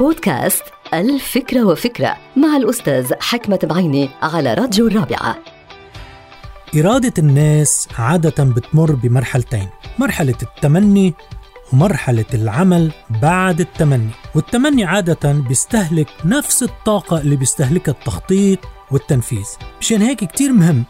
بودكاست الفكرة وفكرة مع الأستاذ حكمة بعيني على راديو الرابعة. إرادة الناس عادة بتمر بمرحلتين مرحلة التمني ومرحلة العمل بعد التمني. والتمني عادة بيستهلك نفس الطاقة اللي بيستهلكها التخطيط والتنفيذ. مشان هيك كتير مهم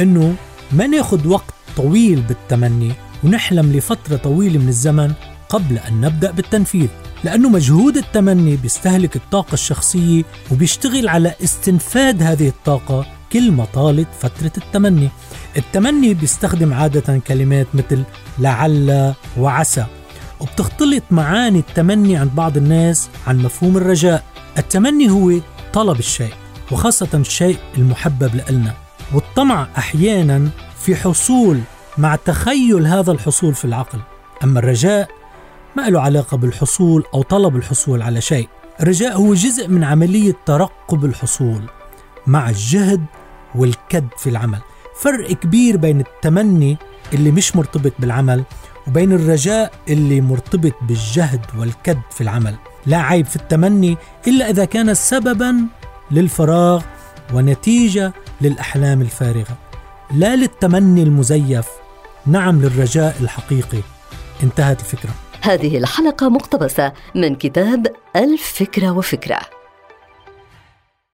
إنه ما ناخد وقت طويل بالتمني ونحلم لفترة طويلة من الزمن قبل أن نبدأ بالتنفيذ. لأنه مجهود التمني بيستهلك الطاقة الشخصية وبيشتغل على استنفاد هذه الطاقة كل ما طالت فترة التمني. التمني بيستخدم عادة كلمات مثل لعل وعسى وبتختلط معاني التمني عند بعض الناس عن مفهوم الرجاء. التمني هو طلب الشيء وخاصة الشيء المحبب لنا والطمع أحيانا في حصول مع تخيل هذا الحصول في العقل. أما الرجاء ما له علاقة بالحصول أو طلب الحصول على شيء. الرجاء هو جزء من عملية ترقب الحصول مع الجهد والكد في العمل. فرق كبير بين التمني اللي مش مرتبط بالعمل وبين الرجاء اللي مرتبط بالجهد والكد في العمل. لا عيب في التمني إلا إذا كان سببا للفراغ ونتيجة للأحلام الفارغة. لا للتمني المزيف نعم للرجاء الحقيقي. انتهت الفكرة. هذه الحلقة مقتبسة من كتاب الفكرة وفكرة.